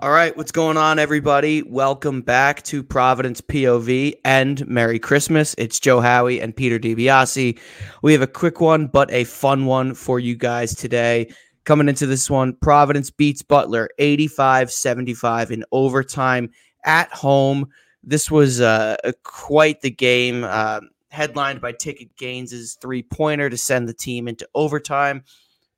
All right, what's going on, everybody? Welcome back to Providence POV and Merry Christmas. It's Joe Howie and Peter DiBiase. We have a quick one, but a fun one for you guys today. Coming into this one, Providence beats Butler 85 75 in overtime at home. This was uh, quite the game, uh, headlined by Ticket Gaines' three pointer to send the team into overtime.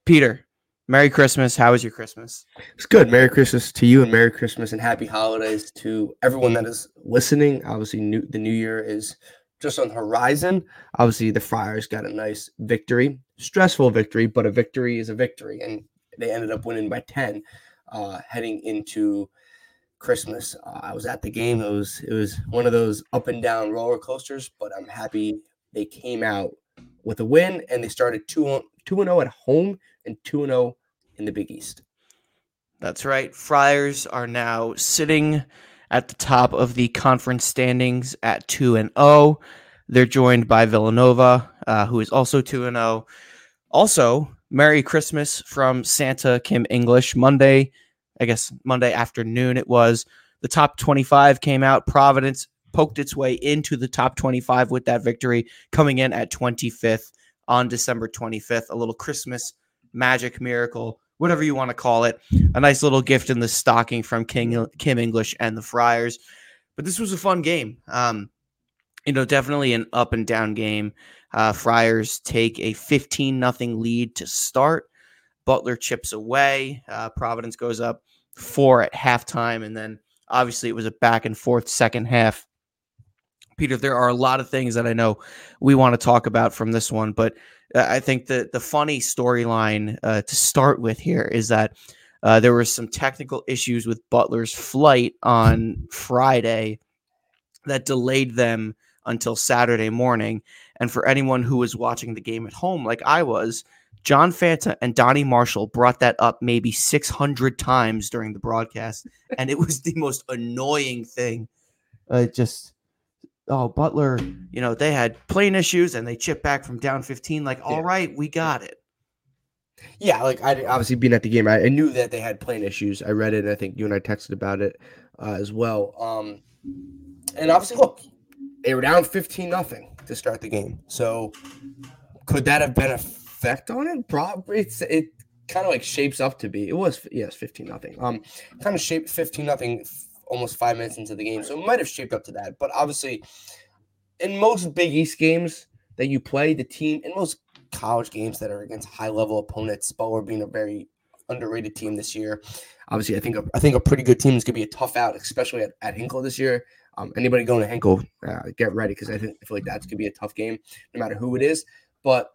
Peter, Merry Christmas. How was your Christmas? It's good. Merry Christmas to you and Merry Christmas and Happy Holidays to everyone that is listening. Obviously, new, the new year is just on the horizon. Obviously, the Friars got a nice victory, stressful victory, but a victory is a victory. And they ended up winning by 10 uh, heading into Christmas. Uh, I was at the game. It was, it was one of those up and down roller coasters, but I'm happy they came out with a win and they started 2 2 0 at home and 2 0 in the Big East. That's right. Friars are now sitting at the top of the conference standings at 2 and 0. They're joined by Villanova, uh, who is also 2 and 0. Also, Merry Christmas from Santa Kim English. Monday, I guess Monday afternoon it was. The top 25 came out. Providence poked its way into the top 25 with that victory, coming in at 25th on December 25th. A little Christmas magic miracle, whatever you want to call it. A nice little gift in the stocking from King, Kim English and the Friars. But this was a fun game. Um, you know, definitely an up and down game. Uh, Friars take a 15 nothing lead to start. Butler chips away. Uh, Providence goes up four at halftime. And then obviously it was a back and forth second half. Peter, there are a lot of things that I know we want to talk about from this one, but I think the the funny storyline uh, to start with here is that uh, there were some technical issues with Butler's flight on Friday that delayed them until Saturday morning. And for anyone who was watching the game at home, like I was, John Fanta and Donny Marshall brought that up maybe 600 times during the broadcast, and it was the most annoying thing. Uh, just oh, Butler, you know, they had plane issues and they chipped back from down 15. Like, all yeah. right, we got it. Yeah, like I obviously being at the game, I, I, knew that they had plane issues. I read it, and I think you and I texted about it uh, as well. Um, and obviously, look, they were down 15 nothing to start the game. So could that have been effect on it? Probably. It's, it kind of like shapes up to be. It was yes, 15 nothing. Um, kind of shaped 15 nothing almost five minutes into the game. So it might have shaped up to that. But obviously, in most Big East games that you play, the team, in most college games that are against high level opponents, Butler being a very underrated team this year. Obviously, I think a, I think a pretty good team is going to be a tough out, especially at, at Hinkle this year. Um, anybody going to Hinkle, uh, get ready because I think I feel like that's going to be a tough game, no matter who it is. But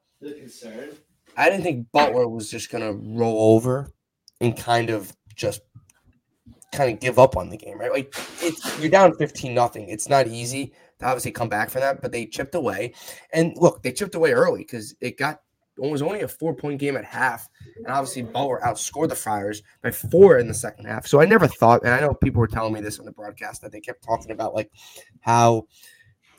I didn't think Butler was just going to roll over and kind of just kind of give up on the game, right? Like it's you're down 15 nothing. It's not easy to obviously come back from that, but they chipped away. And look, they chipped away early because it got it was only a four point game at half. And obviously Butler outscored the Friars by four in the second half. So I never thought, and I know people were telling me this on the broadcast that they kept talking about like how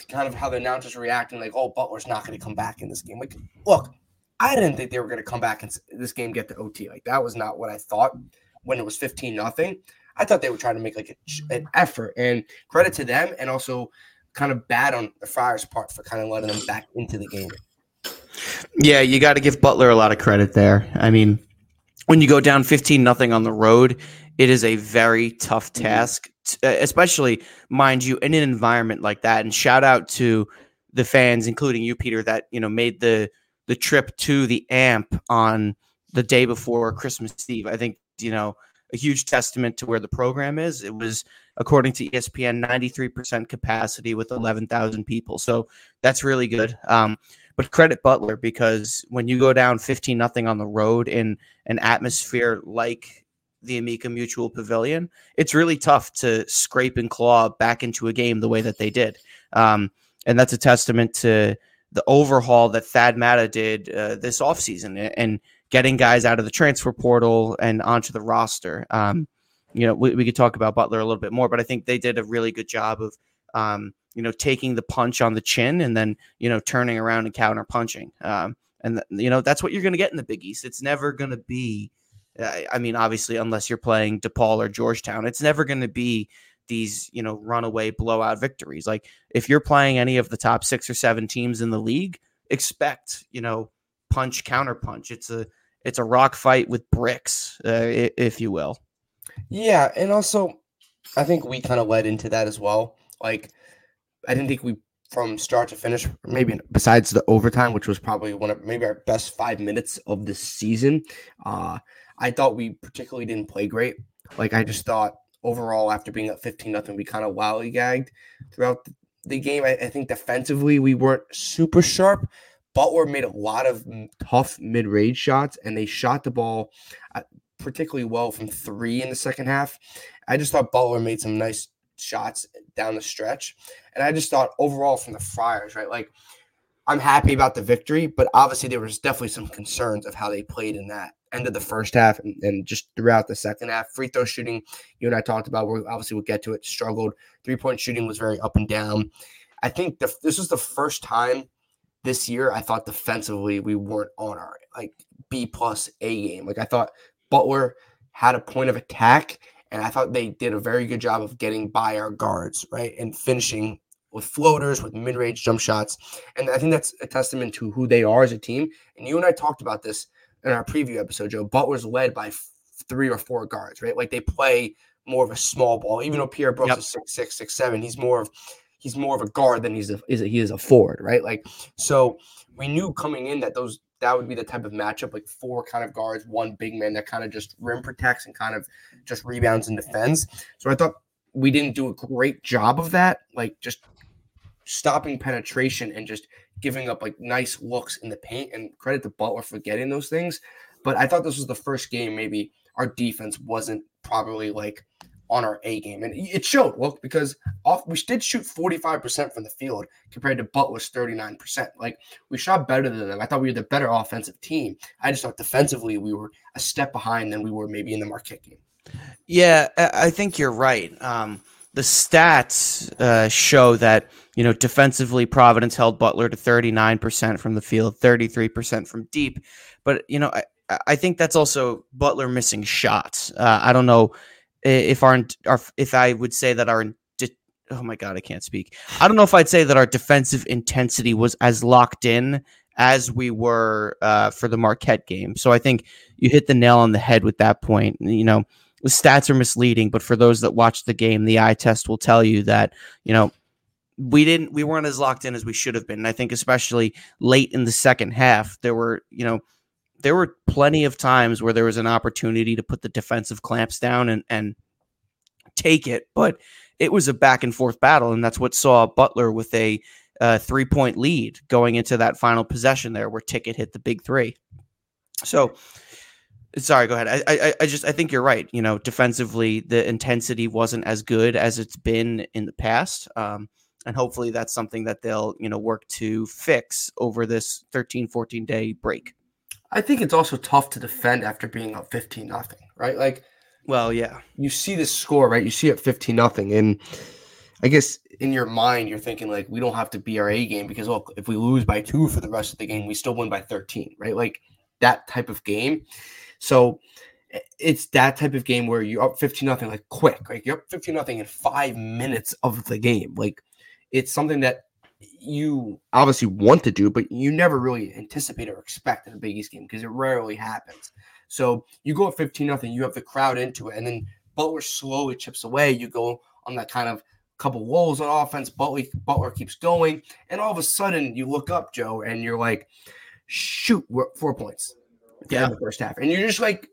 kind of how the announcers reacting, like, oh, Butler's not going to come back in this game. Like, look, I didn't think they were going to come back and this game get to OT. Like that was not what I thought when it was 15 nothing. I thought they were trying to make like a, an effort and credit to them and also kind of bad on the Friars' part for kind of letting them back into the game. Yeah, you got to give Butler a lot of credit there. I mean, when you go down 15 nothing on the road, it is a very tough mm-hmm. task, especially mind you in an environment like that. And shout out to the fans including you Peter that, you know, made the the trip to the AMP on the day before Christmas Eve. I think, you know, a huge testament to where the program is. It was, according to ESPN, 93% capacity with 11,000 people. So that's really good. Um, but credit Butler because when you go down 15 nothing on the road in an atmosphere like the Amica Mutual Pavilion, it's really tough to scrape and claw back into a game the way that they did. Um, and that's a testament to the overhaul that Thad Matta did uh, this offseason and getting guys out of the transfer portal and onto the roster. Um, you know, we, we could talk about Butler a little bit more, but I think they did a really good job of, um, you know, taking the punch on the chin and then, you know, turning around and counter punching. Um, and, you know, that's what you're going to get in the Big East. It's never going to be I, I mean, obviously, unless you're playing DePaul or Georgetown, it's never going to be these you know runaway blowout victories. Like if you're playing any of the top six or seven teams in the league, expect you know punch counter punch. It's a it's a rock fight with bricks, uh, if you will. Yeah, and also I think we kind of led into that as well. Like I didn't think we from start to finish, maybe besides the overtime, which was probably one of maybe our best five minutes of the season. Uh, I thought we particularly didn't play great. Like I just thought overall, after being up 15 nothing, we kind of lollygagged throughout the game. I, I, think defensively we weren't super sharp. Butler made a lot of tough mid range shots, and they shot the ball uh, particularly well from three in the second half. I just thought Butler made some nice shots down the stretch. And I just thought overall from the Friars, right? Like I'm happy about the victory, but obviously there was definitely some concerns of how they played in that end of the first half and, and just throughout the second half. Free throw shooting, you and I talked about, we obviously we'll get to it, struggled. Three point shooting was very up and down. I think the, this was the first time this year I thought defensively we weren't on our like B plus A game. Like I thought Butler had a point of attack and I thought they did a very good job of getting by our guards, right? And finishing with floaters, with mid range jump shots. And I think that's a testament to who they are as a team. And you and I talked about this in our preview episode, Joe. Butler's led by f- three or four guards, right? Like they play more of a small ball. Even though Pierre Brooks yep. is six, six, six, seven, he's more of he's more of a guard than he's a is a, he is a forward, right? Like so we knew coming in that those that would be the type of matchup, like four kind of guards, one big man that kind of just rim protects and kind of just rebounds and defends. So I thought we didn't do a great job of that, like just stopping penetration and just giving up like nice looks in the paint. And credit to Butler for getting those things. But I thought this was the first game maybe our defense wasn't probably like on our A game. And it showed, look, because off we did shoot 45% from the field compared to Butler's 39%. Like we shot better than them. I thought we were the better offensive team. I just thought defensively we were a step behind than we were maybe in the Marquette game. Yeah, I think you're right. Um, the stats uh, show that you know defensively Providence held Butler to 39% from the field, 33% from deep. But you know, I, I think that's also Butler missing shots. Uh, I don't know if our if I would say that our oh my god, I can't speak. I don't know if I'd say that our defensive intensity was as locked in as we were uh, for the Marquette game. So I think you hit the nail on the head with that point. You know, the stats are misleading, but for those that watch the game, the eye test will tell you that you know we didn't we weren't as locked in as we should have been. And I think especially late in the second half, there were you know there were plenty of times where there was an opportunity to put the defensive clamps down and and take it, but it was a back and forth battle, and that's what saw Butler with a uh, three point lead going into that final possession there, where Ticket hit the big three. So, sorry, go ahead. I, I, I just I think you're right. You know, defensively, the intensity wasn't as good as it's been in the past. Um, and hopefully that's something that they'll you know work to fix over this 13 14 day break I think it's also tough to defend after being up 15 nothing, right? Like, well, yeah. You see the score, right? You see it 15 nothing. And I guess in your mind, you're thinking, like, we don't have to be our A game because, look, if we lose by two for the rest of the game, we still win by 13, right? Like that type of game. So it's that type of game where you're up 15 nothing, like quick, like you're up 15 nothing in five minutes of the game. Like it's something that you obviously want to do, but you never really anticipate or expect in a Big East game because it rarely happens. So you go at 15 nothing, you have the crowd into it, and then Butler slowly chips away. You go on that kind of couple walls on offense. Butler, Butler keeps going, and all of a sudden you look up, Joe, and you're like, shoot, we're four points. Yeah, the first half, and you're just like,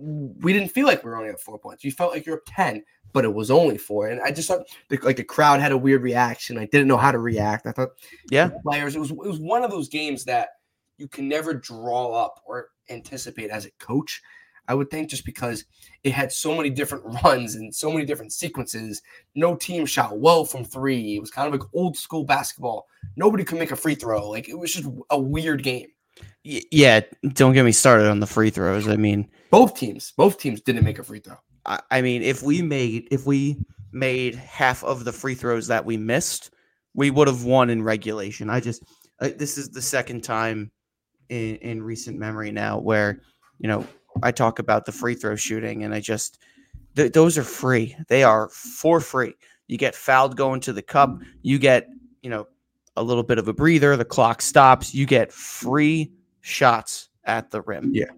we didn't feel like we were only at four points. You felt like you're up 10 but it was only four. And I just thought the, like the crowd had a weird reaction. I didn't know how to react. I thought, yeah, players. It was it was one of those games that you can never draw up or anticipate as a coach. I would think just because it had so many different runs and so many different sequences. No team shot well from three. It was kind of like old school basketball. Nobody could make a free throw. Like it was just a weird game. Yeah, don't get me started on the free throws. I mean, both teams, both teams didn't make a free throw. I, I mean, if we made if we made half of the free throws that we missed, we would have won in regulation. I just this is the second time in, in recent memory now where you know I talk about the free throw shooting, and I just th- those are free. They are for free. You get fouled going to the cup. You get you know a little bit of a breather. The clock stops. You get free shots at the rim. Yeah.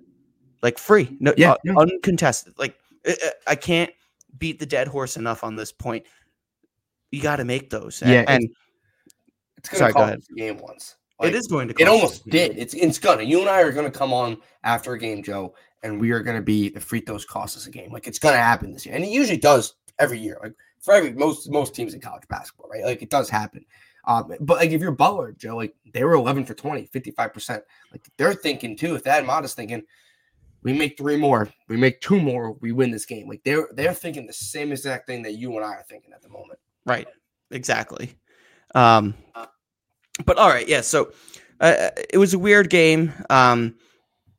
Like free, no, Yeah, uh, yeah. uncontested. Like I- I I can't beat the dead horse enough on this point. You got to make those. And, Yeah, and It's gonna Sorry, go cost ahead. us game once. it Like, is going to. It almost us. did. It's it's gonna. You and I are gonna come on after a game, Joe, and we are gonna be the free throws cost us a game. Like it's gonna happen this year, and it usually does every year. Like for every most most teams in college basketball, right? Like it does happen. Um, but like if you're Butler, Joe, like they were 11 for 20, 55 percent. Like they're thinking too. If Thad Matta's thinking, we make three more, we make two more, we win this game. Like they're they're thinking the same exact thing that you and I are thinking at the moment. Right. Exactly. Um, but all right, yeah. So uh, it was a weird game. Um,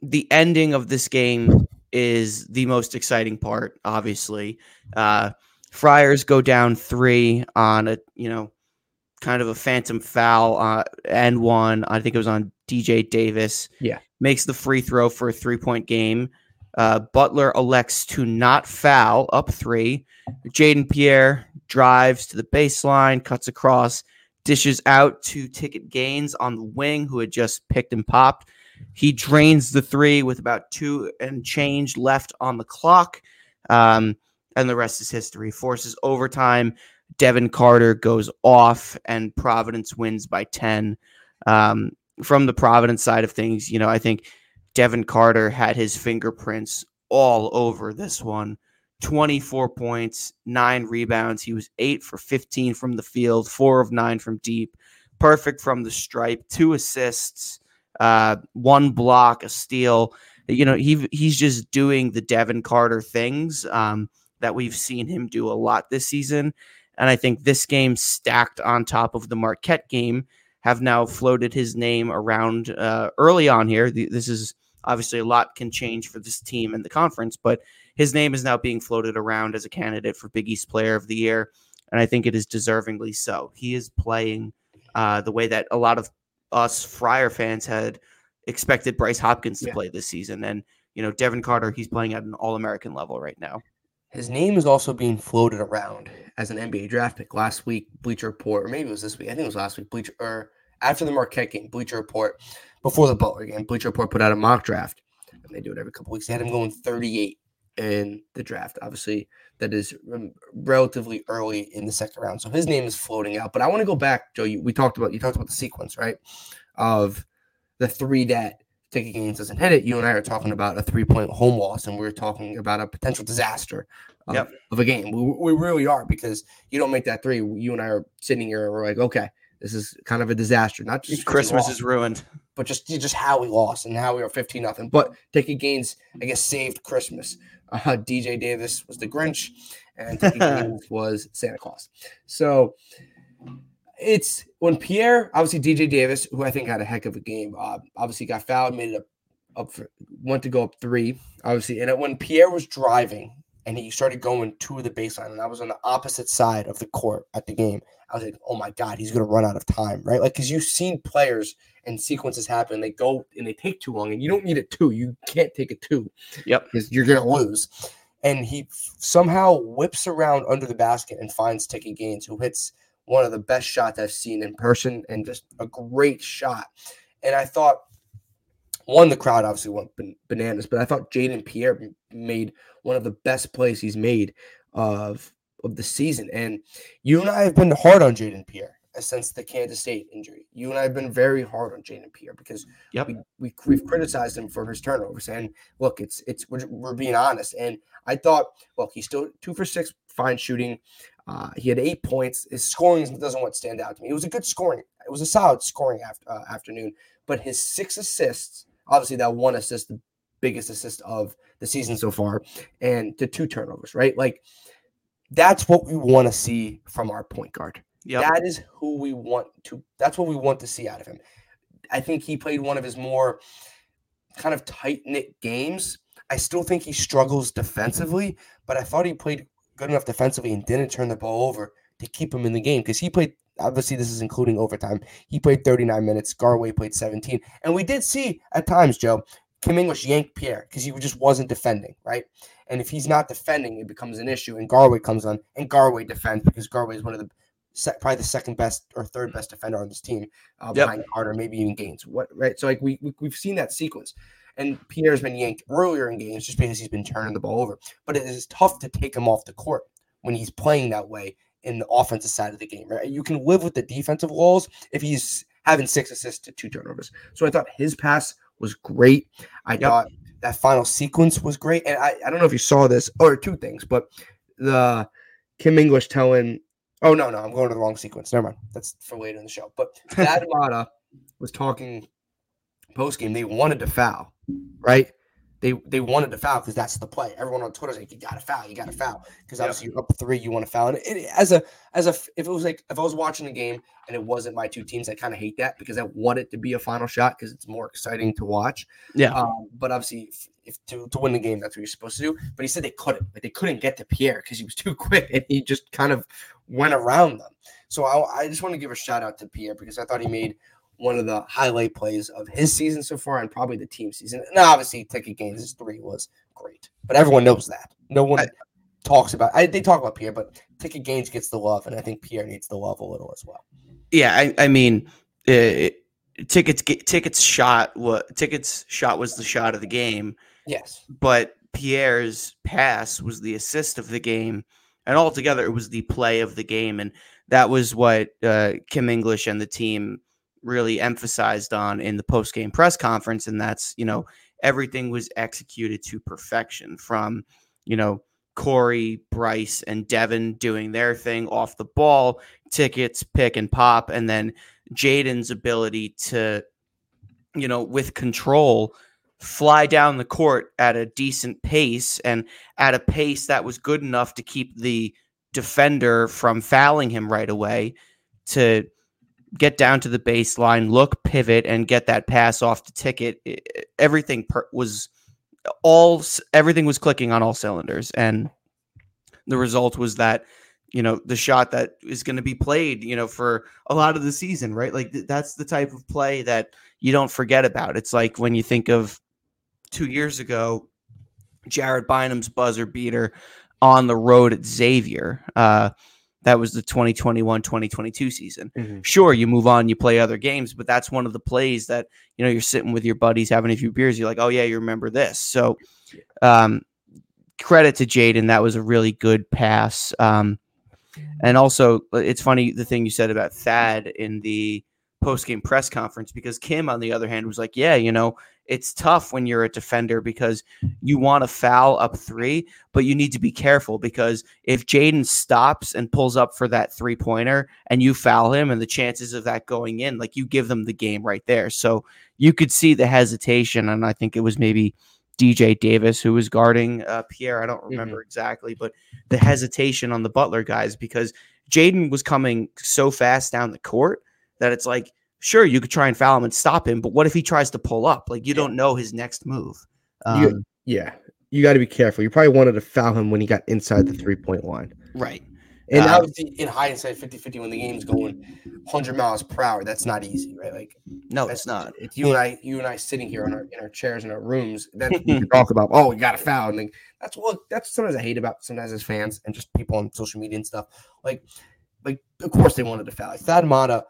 the ending of this game is the most exciting part. Obviously, uh, Friars go down three on a you know kind of a phantom foul uh, and one. I think it was on DJ Davis. Yeah. Makes the free throw for a three point game. Uh, Butler elects to not foul up three. Jaden Pierre drives to the baseline, cuts across, dishes out to Ticket Gaines on the wing, who had just picked and popped. He drains the three with about two and change left on the clock. Um, and the rest is history. Forces overtime. Devin Carter goes off, and Providence wins by 10. Um, from the Providence side of things, you know, I think Devin Carter had his fingerprints all over this one. 24 points, nine rebounds. He was eight for 15 from the field, four of nine from deep, perfect from the stripe, two assists, uh, one block, a steal. You know, he he's just doing the Devin Carter things um, that we've seen him do a lot this season. And I think this game stacked on top of the Marquette game have now floated his name around uh, early on here. This is obviously a lot can change for this team and the conference, but his name is now being floated around as a candidate for Big East Player of the Year, and I think it is deservingly so. He is playing uh, the way that a lot of us Friar fans had expected Bryce Hopkins to Yeah. play this season, and you know Devin Carter, he's playing at an All American level right now. His name is also being floated around as an NBA draft pick. Last week, Bleacher Report, or maybe it was this week. I think it was last week. Bleacher or after the Marquette game, Bleacher Report, before the Butler game, Bleacher Report put out a mock draft, and they do it every couple weeks. They had him going 38 in the draft. Obviously, that is um, relatively early in the second round, so his name is floating out. But I want to go back, Joe. You, we talked about you talked about the sequence, right? Of the three that Ticket Gaines doesn't hit it. You and I are talking about a three point home loss, and we're talking about a potential disaster of, Yep. of a game. We, we really are because you don't make that three. You and I are sitting here and we're like, okay, this is kind of a disaster. Not just Christmas lost, is ruined. but just just how we lost and how we are 15 nothing. But Ticket Gaines, I guess, saved Christmas. Uh, DJ Davis was the Grinch, and Ticket Gaines was Santa Claus. So it's when Pierre, obviously DJ Davis, who I think had a heck of a game, uh, obviously got fouled, made it up, up for, went to go up three, obviously. And when Pierre was driving and he started going to the baseline, and I was on the opposite side of the court at the game, I was like, oh my God, he's going to run out of time, right? Like, because you've seen players and sequences happen, they go and they take too long, and you don't need a two. You can't take a two. Yep. Because you're going to lose. And he somehow whips around under the basket and finds Ticket Gaines, who hits one of the best shots I've seen in person and just a great shot. And I thought, one, the crowd obviously went bananas, but I thought Jaden Pierre made one of the best plays he's made of of the season. And you and I have been hard on Jaden Pierre uh, since the Kansas State injury. You and I have been very hard on Jaden Pierre because Yep. we, we we've criticized him for his turnovers. And look, it's it's we're, we're being honest. And I thought, look, he's still two for six, fine shooting. Uh, he had eight points. His scoring doesn't what stand out to me. It was a good scoring. It was a solid scoring after, uh, afternoon. But his six assists, obviously that one assist, the biggest assist of the season so far, and the two turnovers, right? Like that's what we want to see from our point guard. Yep. That is who we want to. That's what we want to see out of him. I think he played one of his more kind of tight knit games. I still think he struggles defensively, but I thought he played good enough defensively and didn't turn the ball over to keep him in the game because he played. Obviously, this is including overtime. He played 39 minutes. Garwey played 17, and we did see at times, Joe, Kim English yanked Pierre because he just wasn't defending, right? And if he's not defending, it becomes an issue. And Garwey comes on, and Garwey defends because Garwey is one of the probably the second best or third best defender on this team uh, yep. behind Carter, maybe even Gaines. What right? So like we, we we've seen that sequence, and Pierre's been yanked earlier in games just because he's been turning the ball over. But it is tough to take him off the court when he's playing that way in the offensive side of the game. Right? You can live with the defensive walls if he's having six assists to two turnovers. So I thought his pass was great. I yep. thought that final sequence was great. And I, I don't know if you saw this or two things, but the Kim English telling Oh no, no, I'm going to the wrong sequence. Never mind. That's for later in the show. But Thad Matta was talking post game. They wanted to foul, right? They they wanted to foul because that's the play. Everyone on Twitter's like, you got to foul, you got to foul, because obviously you're up three, you want to foul. And it, as a as a if it was like if I was watching the game and it wasn't my two teams, I kind of hate that because I want it to be a final shot because it's more exciting to watch. Yeah. Um, but obviously, if to, to win the game, that's what you're supposed to do. But he said they couldn't, like they couldn't get to Pierre because he was too quick and he just kind of went around them. So I, I just want to give a shout out to Pierre because I thought he made one of the highlight plays of his season so far and probably the team season. And obviously, Ticket Gaines, three was great, but everyone knows that. No one I, talks about. I, they talk about Pierre, but Ticket Gaines gets the love, and I think Pierre needs the love a little as well. Yeah, I, I mean, it, tickets tickets shot what tickets shot was the shot of the game Yes. But Pierre's pass was the assist of the game. And altogether, it was the play of the game. And that was what uh, Kim English and the team really emphasized on in the post game press conference. And that's, you know, everything was executed to perfection from, you know, Corey, Bryce, and Devin doing their thing off the ball, tickets, pick and pop, and then Jaden's ability to, you know, with control, fly down the court at a decent pace and at a pace that was good enough to keep the defender from fouling him right away to get down to the baseline, look, pivot, and get that pass off the ticket. Everything per- was all everything was clicking on all cylinders, and the result was that you know the shot that is going to be played you know for a lot of the season right like th- that's the type of play that you don't forget about it's like when you think of two years ago, Jared Bynum's buzzer beater on the road at Xavier. Uh, that was the 2021 2022 season. Mm-hmm. Sure, you move on, you play other games, but that's one of the plays that, you know, you're sitting with your buddies having a few beers. You're like, oh, yeah, you remember this. So, um, credit to Jaden. That was a really good pass. Um, and also, it's funny the thing you said about Thad in the post game press conference because Kim, on the other hand, was like, yeah, you know, it's tough when you're a defender because you want to foul up three, but you need to be careful because if Jaden stops and pulls up for that three pointer and you foul him and the chances of that going in, like you give them the game right there. So you could see the hesitation. And I think it was maybe DJ Davis who was guarding uh, Pierre. I don't remember mm-hmm. exactly, but the hesitation on the Butler guys because Jaden was coming so fast down the court that it's like, sure you could try and foul him and stop him, but what if he tries to pull up? Like you yeah. don't know his next move. Um, you, yeah, you got to be careful. You probably wanted to foul him when he got inside the three point line, right? And um, obviously, in hindsight, 50 50 when the game's going 100 miles per hour, that's not easy, right? Like, no, it's not. It's you and I, you and I sitting here in our in our chairs in our rooms, then we can talk about, oh, you got a foul, and like, that's what that's sometimes I hate about sometimes as fans and just people on social media and stuff. Like, like of course they wanted to foul. Like Thad Matta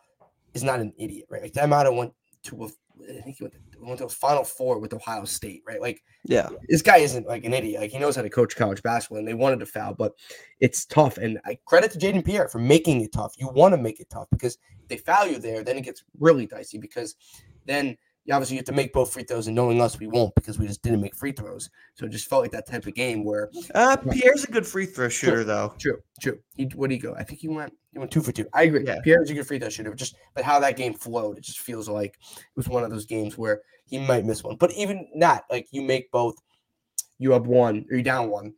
is not an idiot, right? Like that might have went to a, I think he went to, went to a Final Four with Ohio State, right? Like, yeah, this guy isn't like an idiot. Like he knows how to coach college basketball, and they wanted to foul, but it's tough. And I credit to Jaden Pierre for making it tough. You want to make it tough because if they foul you there, then it gets really dicey because then you obviously you have to make both free throws, and knowing us, we won't because we just didn't make free throws. So it just felt like that type of game where uh, Pierre's a good free throw shooter, true, though. True, true. He what did he go? I think he went he went two for two. I agree. Yeah. Pierre's a good free throw shooter. Just but how that game flowed, it just feels like it was one of those games where he might miss one. But even not, like you make both, you up one or you down one,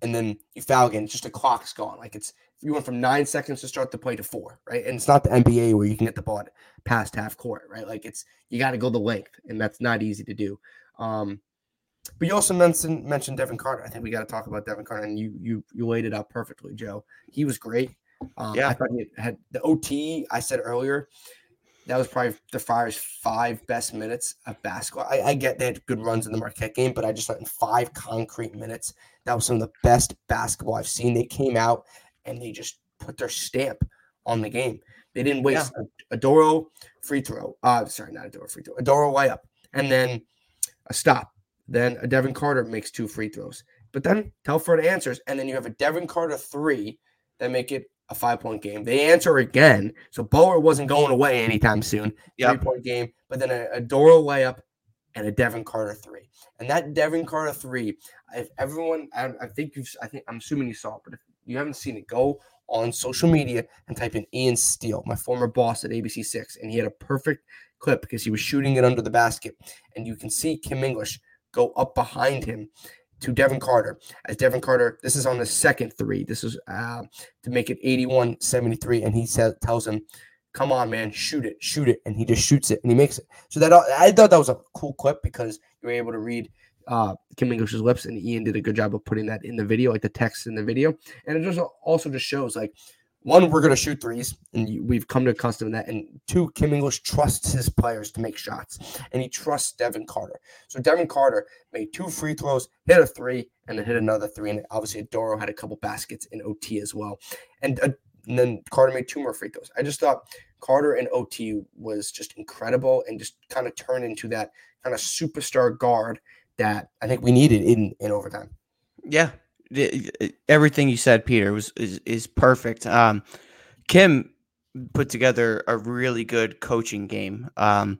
and then you foul again. It's just the clock's gone. Like it's you went from nine seconds to start the play to four, right? And it's not the NBA where you can get the ball past half court, right? Like it's you got to go the length, and that's not easy to do. Um, but you also mentioned mentioned Devin Carter. I think we got to talk about Devin Carter, and you you you laid it out perfectly, Joe. He was great. Um, yeah, I thought he had the OT. I said earlier that was probably the Friars' five best minutes of basketball. I, I, get they had good runs in the Marquette game, but I just thought in five concrete minutes, that was some of the best basketball I've seen. They came out and they just put their stamp on the game. They didn't waste yeah. a, Oduro free throw. Uh, sorry, not Oduro free throw. A Doro layup, and then a stop. Then a Devin Carter makes two free throws. But then Telfort answers, and then you have a Devin Carter three that make it a five point game. They answer again. So Butler wasn't going away anytime soon. Yep. Three point game, but then a, Oduro layup and a Devin Carter three. And that Devin Carter three, if everyone, I, I think you've, I think I'm assuming you saw it, but if you haven't seen it, go on social media and type in Ian Steele, my former boss at ABC6, and he had a perfect clip because he was shooting it under the basket, and you can see Kim English go up behind him to Devin Carter. As Devin Carter, this is on the second three. This is uh, to make it 81 73. And he says, tells him, Come on, man, shoot it, shoot it. And he just shoots it and he makes it. So that I thought that was a cool clip because you were able to read uh, Kim English's lips, and Ian did a good job of putting that in the video, like the text in the video. And it just also just shows like one, we're going to shoot threes, and we've come to accustom that. And two, Kim English trusts his players to make shots, and he trusts Devin Carter. So Devin Carter made two free throws, hit a three, and then hit another three. And obviously, Doro had a couple baskets in OT as well. And, uh, and then Carter made two more free throws. I just thought Carter in OT was just incredible and just kind of turned into that kind of superstar guard that I think we needed in in overtime. Yeah, everything you said, Peter, was is, is perfect. Um, Kim put together a really good coaching game. Um,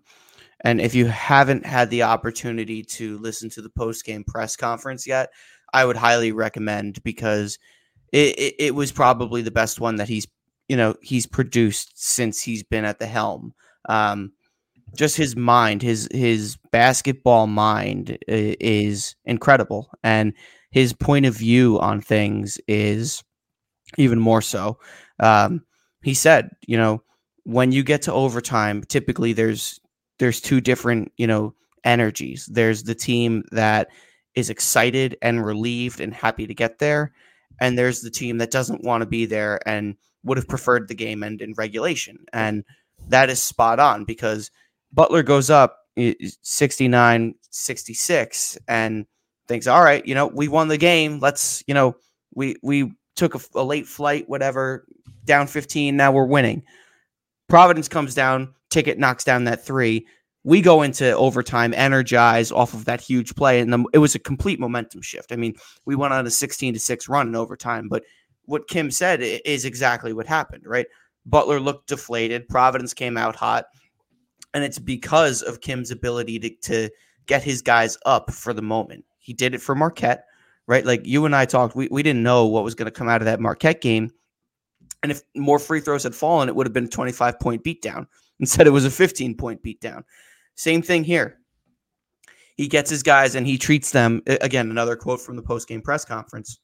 and if you haven't had the opportunity to listen to the post game press conference yet, I would highly recommend because it, it, it, was probably the best one that he's you know he's produced since he's been at the helm. Um, just his mind, his his basketball mind is incredible, and his point of view on things is even more so. Um, he said, you know, when you get to overtime, typically there's there's two different, you know, energies. There's the team that is excited and relieved and happy to get there, and there's the team that doesn't want to be there and would have preferred the game end in regulation. And that is spot on because Butler goes up 69 66 and thinks, all right, you know, we won the game. Let's, you know, we we took a, a late flight, whatever, down 15. Now we're winning. Providence comes down, ticket knocks down that three. We go into overtime, energized off of that huge play, and the, it was a complete momentum shift. I mean, we went on a 16 to 6 run in overtime, but what Kim said is exactly what happened, right? Butler looked deflated. Providence came out hot. And it's because of Kim's ability to, to get his guys up for the moment. He did it for Marquette, right? Like you and I talked, we, we didn't know what was going to come out of that Marquette game. And if more free throws had fallen, it would have been a 25 point beatdown. Instead, it was a 15 point beatdown. Same thing here. He gets his guys and he treats them. Again, another quote from the post game press conference.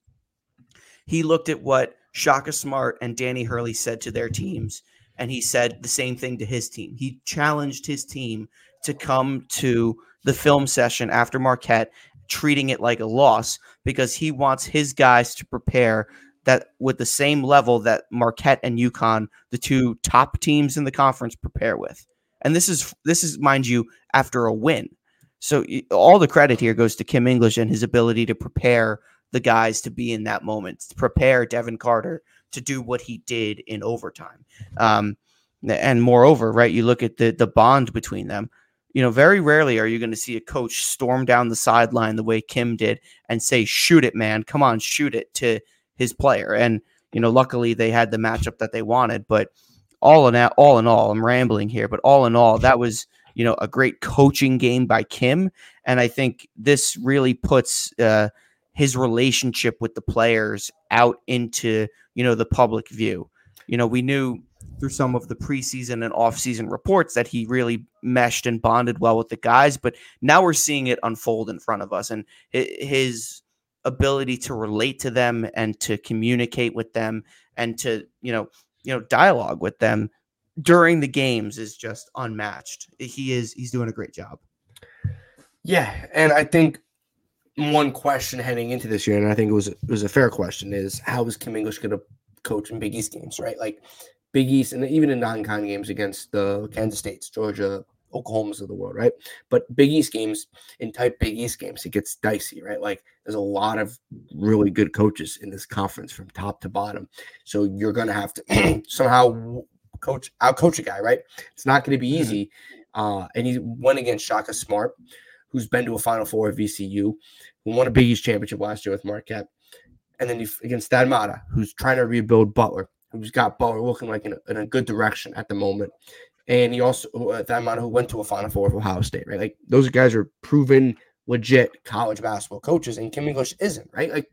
He looked at what Shaka Smart and Danny Hurley said to their teams, and he said the same thing to his team. He challenged his team to come to the film session after Marquette treating it like a loss because he wants his guys to prepare that with the same level that Marquette and UConn, the two top teams in the conference, prepare with. And this is this is mind you after a win. So all the credit here goes to Kim English and his ability to prepare the guys to be in that moment, to prepare Devin Carter to do what he did in overtime. Um, and moreover, right, you look at the the bond between them you know, very rarely are you going to see a coach storm down the sideline the way Kim did and say, shoot it, man. Come on, shoot it to his player. And, you know, luckily they had the matchup that they wanted. But all in all, all in all, I'm rambling here, but all in all, that was, you know, a great coaching game by Kim. And I think this really puts uh, his relationship with the players out into, you know, the public view. You know, we knew through some of the preseason and offseason reports that he really meshed and bonded well with the guys. But now we're seeing it unfold in front of us, and his ability to relate to them and to communicate with them and to you know you know dialogue with them during the games is just unmatched. He is he's doing a great job. Yeah, and I think one question heading into this year, and I think it was it was a fair question, is how is Kim English going to coach in Big East games, right? Like Big East, and even in non-con games against the Kansas States, Georgia, Oklahoma's of the world, right? But Big East games, in type Big East games, it gets dicey, right? Like there's a lot of really good coaches in this conference from top to bottom. So you're gonna have to somehow coach out coach a guy, right? It's not gonna be mm-hmm. easy. Uh, and he went against Shaka Smart, who's been to a Final Four at VCU, who won a Big East championship last year with Marquette. And then you against Thad Matta, who's trying to rebuild Butler, who's got Butler looking like in a, in a good direction at the moment and he also uh, amount who went to a Final Four of Ohio State, right? Like those guys are proven legit college basketball coaches, and Kim English isn't, right? Like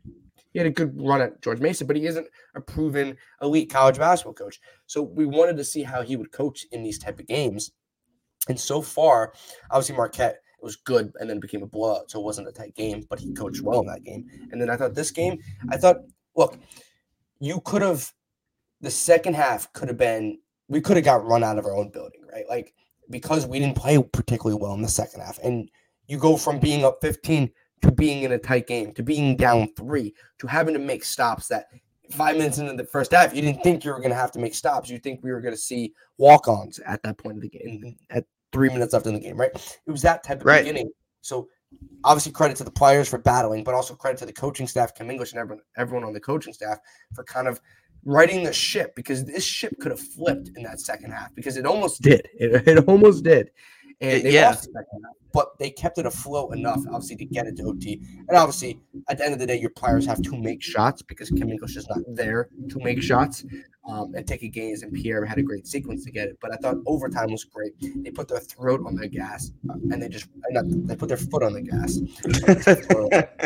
he had a good run at George Mason, but he isn't a proven elite college basketball coach. So we wanted to see how he would coach in these type of games. And so far, obviously Marquette was good and then became a blowout, so it wasn't a tight game, but he coached well in that game. And then I thought this game, I thought, look, you could have the second half could have been we could have got run out of our own building, right? Like because we didn't play particularly well in the second half. And you go from being up 15 to being in a tight game, to being down three, to having to make stops that five minutes into the first half, you didn't think you were going to have to make stops. You think we were going to see walk ons at that point of the game, at three minutes left in the game, right? It was that type of right. beginning. So obviously credit to the players for battling, but also credit to the coaching staff, Kim English, and everyone, everyone on the coaching staff for kind of righting the ship because this ship could have flipped in that second half because it almost did. It, it almost did. And they yeah. lost the second half, but they kept it afloat enough, obviously, to get it to OT. And obviously, at the end of the day, your players have to make shots because Kim English is not there to make shots. Um, and Ticket Gaines and Pierre had a great sequence to get it. But I thought overtime was great. They put their throat on their gas, uh, and they just not, they put their foot on the gas,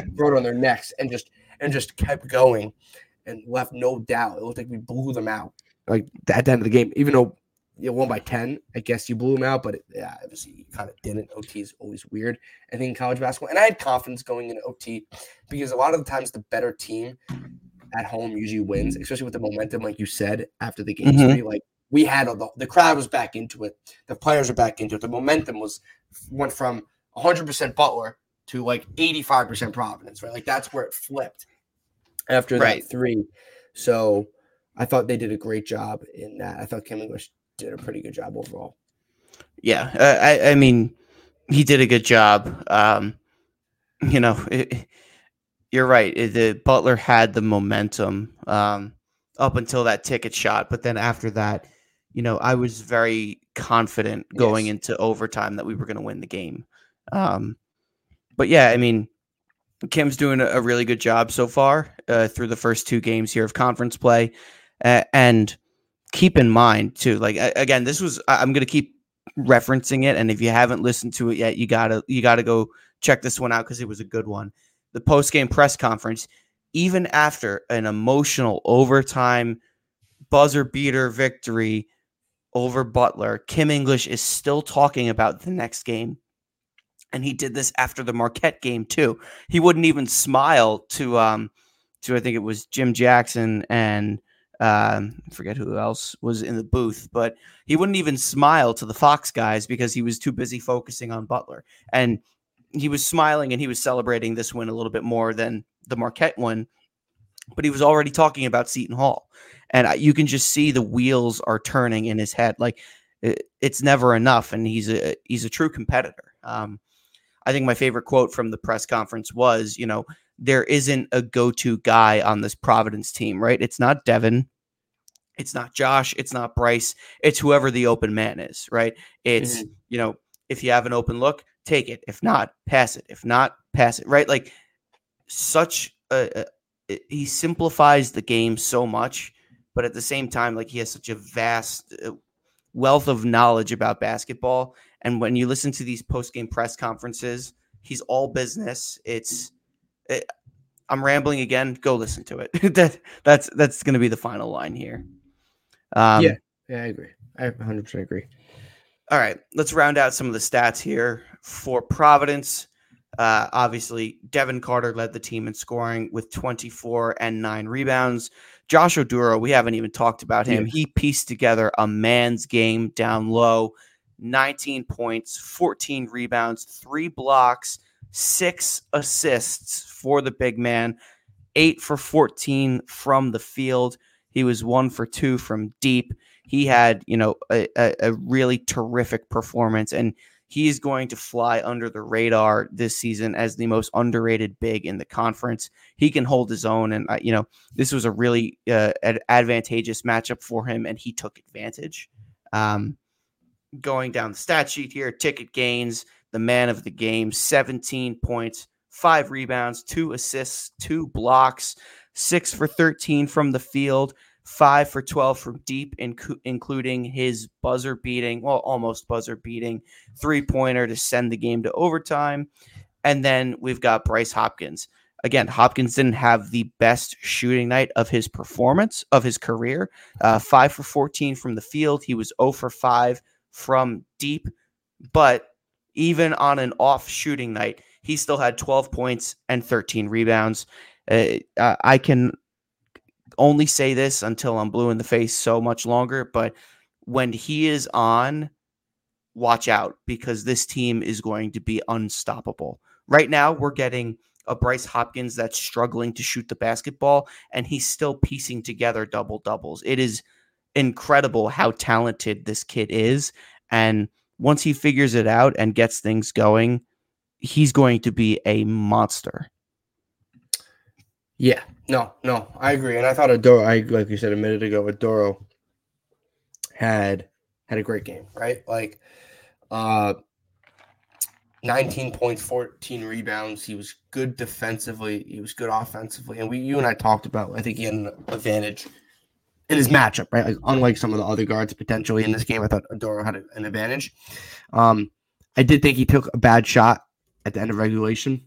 throat on their necks, and just and just kept going and left no doubt. It looked like we blew them out. Like at the end of the game, even though you won by 10, I guess you blew them out, but it, yeah, obviously you kind of didn't. OT is always weird, I think, in college basketball. And I had confidence going into OT because a lot of the times the better team at home usually wins, especially with the momentum, like you said, after the game. Mm-hmm. Like we had the, the crowd was back into it, the players were back into it. The momentum was went from 100% Butler to like 85% Providence, right? Like that's where it flipped after right. that three. So I thought they did a great job in that. I thought Kim English did a pretty good job overall. Yeah, I, I mean, he did a good job. Um, you know, it, you're right. It, the Butler had the momentum um, up until that ticket shot, but then after that, you know, I was very confident going yes. into overtime that we were going to win the game. Um, but yeah, I mean, Kim's doing a, really good job so far uh, through the first two games here of conference play, uh, and keep in mind too, like again, this was I'm going to keep referencing it, and if you haven't listened to it yet, you gotta you gotta go check this one out because it was a good one. The post game press conference, even after an emotional overtime buzzer beater victory over Butler, Kim English is still talking about the next game and he did this after the Marquette game too. He wouldn't even smile to um to I think it was Jim Jackson and um, I forget who else was in the booth, but he wouldn't even smile to the Fox guys because he was too busy focusing on Butler. And he was smiling and he was celebrating this win a little bit more than the Marquette one, but he was already talking about Seton Hall. And you can just see the wheels are turning in his head. Like it, it's never enough, and he's a he's a true competitor. Um, I think my favorite quote from the press conference was, you know, there isn't a go-to guy on this Providence team, right? It's not Devin, it's not Josh, it's not Bryce, it's whoever the open man is, right? It's, mm-hmm. you know, if you have an open look, take it. If not, pass it. If not, pass it, right? Like such a, a he simplifies the game so much, but at the same time like he has such a vast uh, wealth of knowledge about basketball and when you listen to these post game press conferences, he's all business. It's it, eh, I'm rambling again. Go listen to it. that that's that's going to be the final line here. Um, yeah, yeah, I agree. I 100 percent agree. All right, let's round out some of the stats here for Providence. Uh, obviously, Devin Carter led the team in scoring with 24 and nine rebounds. Josh Oduro, we haven't even talked about him. Yeah. He pieced together a man's game down low. 19 points, 14 rebounds, three blocks, six assists for the big man, eight for 14 from the field. He was one for two from deep. he had, you know, a, a, really terrific performance, and he is going to fly under the radar this season as the most underrated big in the conference. He can hold his own, and uh, you know, this was a really uh, advantageous matchup for him, and he took advantage. Um, going down the stat sheet here, Ticket Gaines, the man of the game, 17 points, five rebounds, two assists, two blocks, six for 13 from the field, five for 12 from deep, inc- including his buzzer beating, well, almost buzzer beating three pointer to send the game to overtime. And then we've got Bryce Hopkins. Again, Hopkins didn't have the best shooting night of his performance of his career. Uh, five for 14 from the field. He was 0 for 5 from deep. But even on an off shooting night, he still had 12 points and 13 rebounds. Uh, I can only say this until I'm blue in the face so much longer, but when he is on, watch out because this team is going to be unstoppable. Right now, we're getting a Bryce Hopkins that's struggling to shoot the basketball, and he's still piecing together double doubles. It is incredible how talented this kid is. And once he figures it out and gets things going, he's going to be a monster. Yeah, no, no, I agree, and I thought Oduro, I like you said a minute ago, Oduro had had a great game, right? Like, uh, nineteen points, fourteen rebounds. He was good defensively. He was good offensively, and we, you and I talked about. I think he had an advantage in his matchup, right? Like, unlike some of the other guards potentially in this game, I thought Oduro had an advantage. Um, I did think he took a bad shot at the end of regulation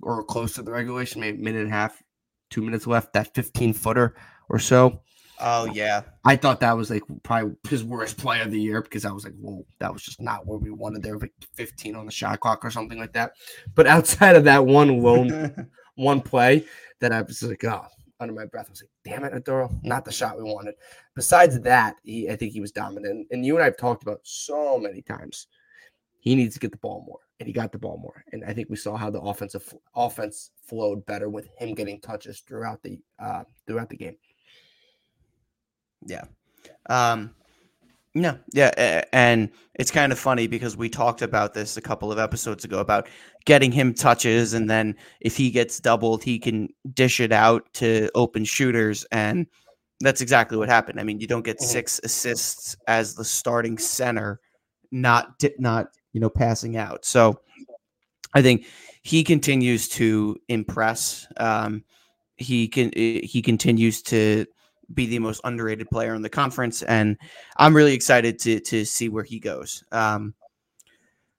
or close to the regulation, maybe a minute and a half two minutes left, that 15 footer or so. Oh yeah, I thought that was like probably his worst play of the year because I was like, whoa, that was just not where we wanted. There like 15 on the shot clock or something like that. But outside of that one lone one play, that I was like, oh, under my breath, I was like, damn it, Oduro, not the shot we wanted. Besides that, he, I think he was dominant. And you and I have talked about so many times. He needs to get the ball more and he got the ball more. And I think we saw how the offensive offense flowed better with him getting touches throughout the uh, throughout the game. Yeah. Um, no, yeah, and it's kind of funny because we talked about this a couple of episodes ago about getting him touches, and then if he gets doubled, he can dish it out to open shooters, and that's exactly what happened. I mean, you don't get mm-hmm. six assists as the starting center, not not you know, passing out. So I think he continues to impress. Um, he can he continues to be the most underrated player in the conference, and I'm really excited to to see where he goes. Um,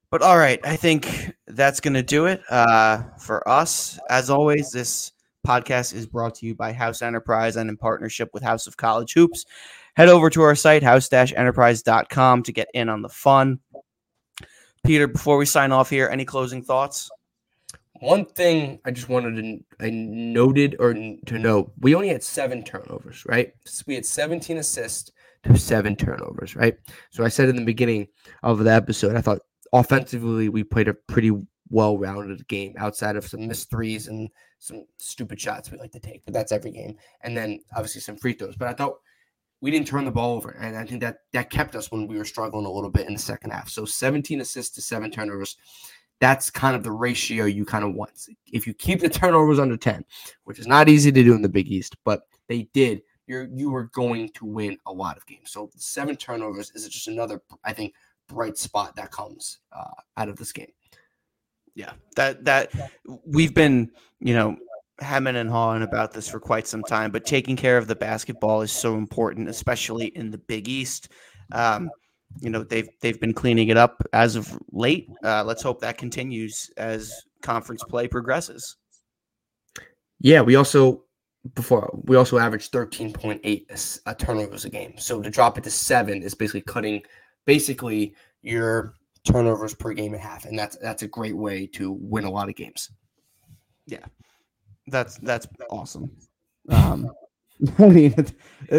but all right, I think that's going to do it uh, for us. As always, this podcast is brought to you by House Enterprise and in partnership with House of College Hoops. Head over to our site, house-enterprise.com, to get in on the fun. Peter, before we sign off here, any closing thoughts? One thing I just wanted to I noted or to mm. know, we only had seven turnovers, right? We had 17 assists to seven turnovers, right? So I said in the beginning of the episode, I thought offensively we played a pretty well-rounded game outside of some missed threes and some stupid shots we like to take, but that's every game. And then obviously some free throws. But I thought we didn't turn the ball over, and I think that that kept us when we were struggling a little bit in the second half. So 17 assists to seven turnovers. That's kind of the ratio you kind of want. If you keep the turnovers under 10, which is not easy to do in the Big East, but they did, you're you are going to win a lot of games. So seven turnovers is just another, I think, bright spot that comes uh, out of this game. Yeah, that that we've been, you know, hemming and hawing about this for quite some time, but taking care of the basketball is so important, especially in the Big East. Um, you know they've they've been cleaning it up as of late. Uh, let's hope that continues as conference play progresses. Yeah, we also before we also averaged thirteen point eight uh, turnovers a game. So to drop it to seven is basically cutting basically your turnovers per game in half, and that's that's a great way to win a lot of games. Yeah, that's that's awesome. Um, I mean,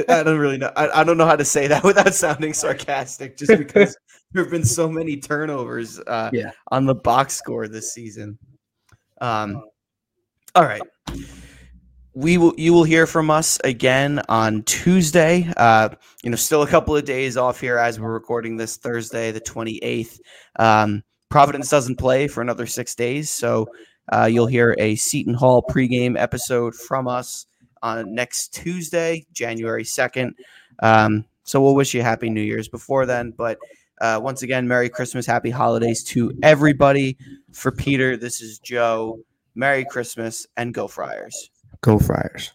I don't really know. I, I don't know how to say that without sounding sarcastic, just because there have been so many turnovers uh, yeah. on the box score this season. Um, all right. we will you will hear from us again on Tuesday. Uh, you know, still a couple of days off here as we're recording this Thursday, the 28th. Um, Providence doesn't play for another six days, so uh, you'll hear a Seton Hall pregame episode from us on next Tuesday, January 2nd. Um, so we'll wish you happy New Year's before then. But uh, once again, Merry Christmas, Happy Holidays to everybody. For Peter, this is Joe. Merry Christmas and go Friars. Go Friars.